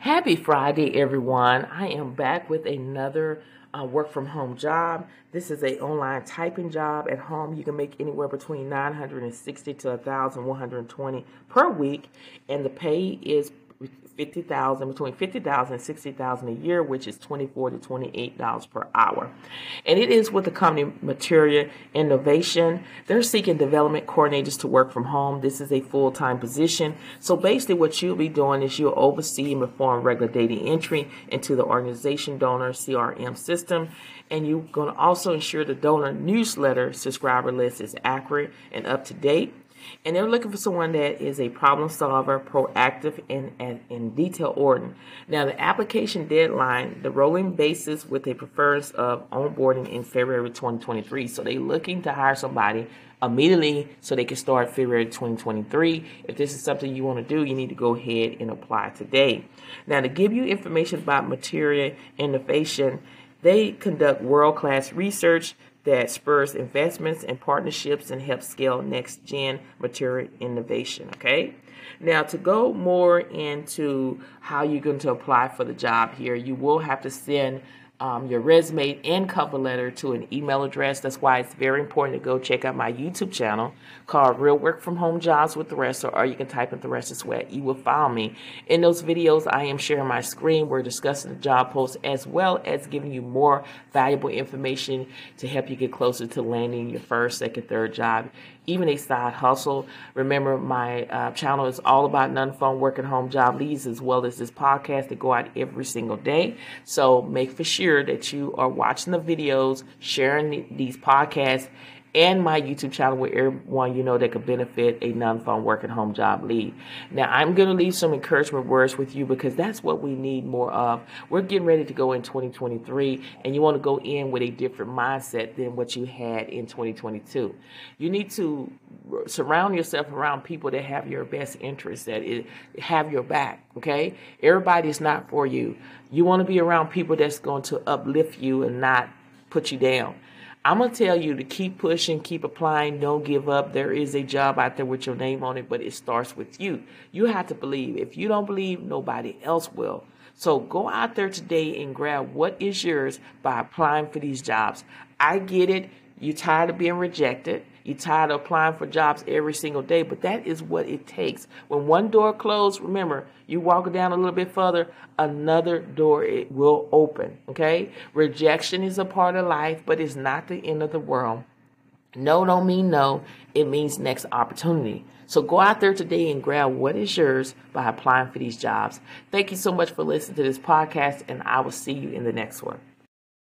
Happy Friday, everyone. I am back with another uh, work from home job. This is a online typing job at home. You can make anywhere between 960 to 1120 per week and the pay is fifty thousand between fifty thousand and sixty thousand a year, which is twenty four to twenty eight dollars per hour. And it is with the company Material Innovation. They're seeking development coordinators to work from home. This is a full time position. So basically, what you'll be doing is you'll oversee and perform regular data entry into the organization donor CRM system. And you're going to also ensure the donor newsletter subscriber list is accurate and up to date. And they're looking for someone that is a problem solver, proactive, and, in detail ordering. Now, the application deadline, the rolling basis with a preference of onboarding in February 2023. So they're looking to hire somebody immediately so they can start February 2023. If this is something you want to do, you need to go ahead and apply today. Now, to give you information about material Innovation, they conduct world class research that spurs investments and partnerships and helps scale next gen material innovation. Okay. Now, to go more into how you're going to apply for the job here, you will have to send um, your resume and cover letter to an email address. That's why it's very important to go check out my YouTube channel called Real Work From Home Jobs with Thresa, or you can type in Thresa Sweat. You will find me. In those videos, I am sharing my screen. We're discussing the job post as well as giving you more valuable information to help you get closer to landing your first, second, third job, even a side hustle. Remember, my uh, channel is all about non-phone work at home job leads as well as this podcast that go out every single day. So make for sure sure that you are watching the videos, sharing these podcasts, and my YouTube channel with everyone you know that could benefit a non-phone work at home job lead. Now, I'm going to leave some encouragement words with you because that's what we need more of. We're getting ready to go in 2023, and you want to go in with a different mindset than what you had in 2022. You need to surround yourself around people that have your best interests, that have your back. Okay, everybody is not for you. You want to be around people that's going to uplift you and not put you down. I'm going to tell you to keep pushing, keep applying, don't give up. There is a job out there with your name on it, but it starts with you. You have to believe. If you don't believe, nobody else will. So go out there today and grab what is yours by applying for these jobs. I get it. You're tired of being rejected. You're tired of applying for jobs every single day, but that is what it takes. When one door closed, remember, you walk down a little bit further, another door it will open. Okay? Rejection is a part of life, but it's not the end of the world. No don't mean no. It means next opportunity. So go out there today and grab what is yours by applying for these jobs. Thank you so much for listening to this podcast, and I will see you in the next one.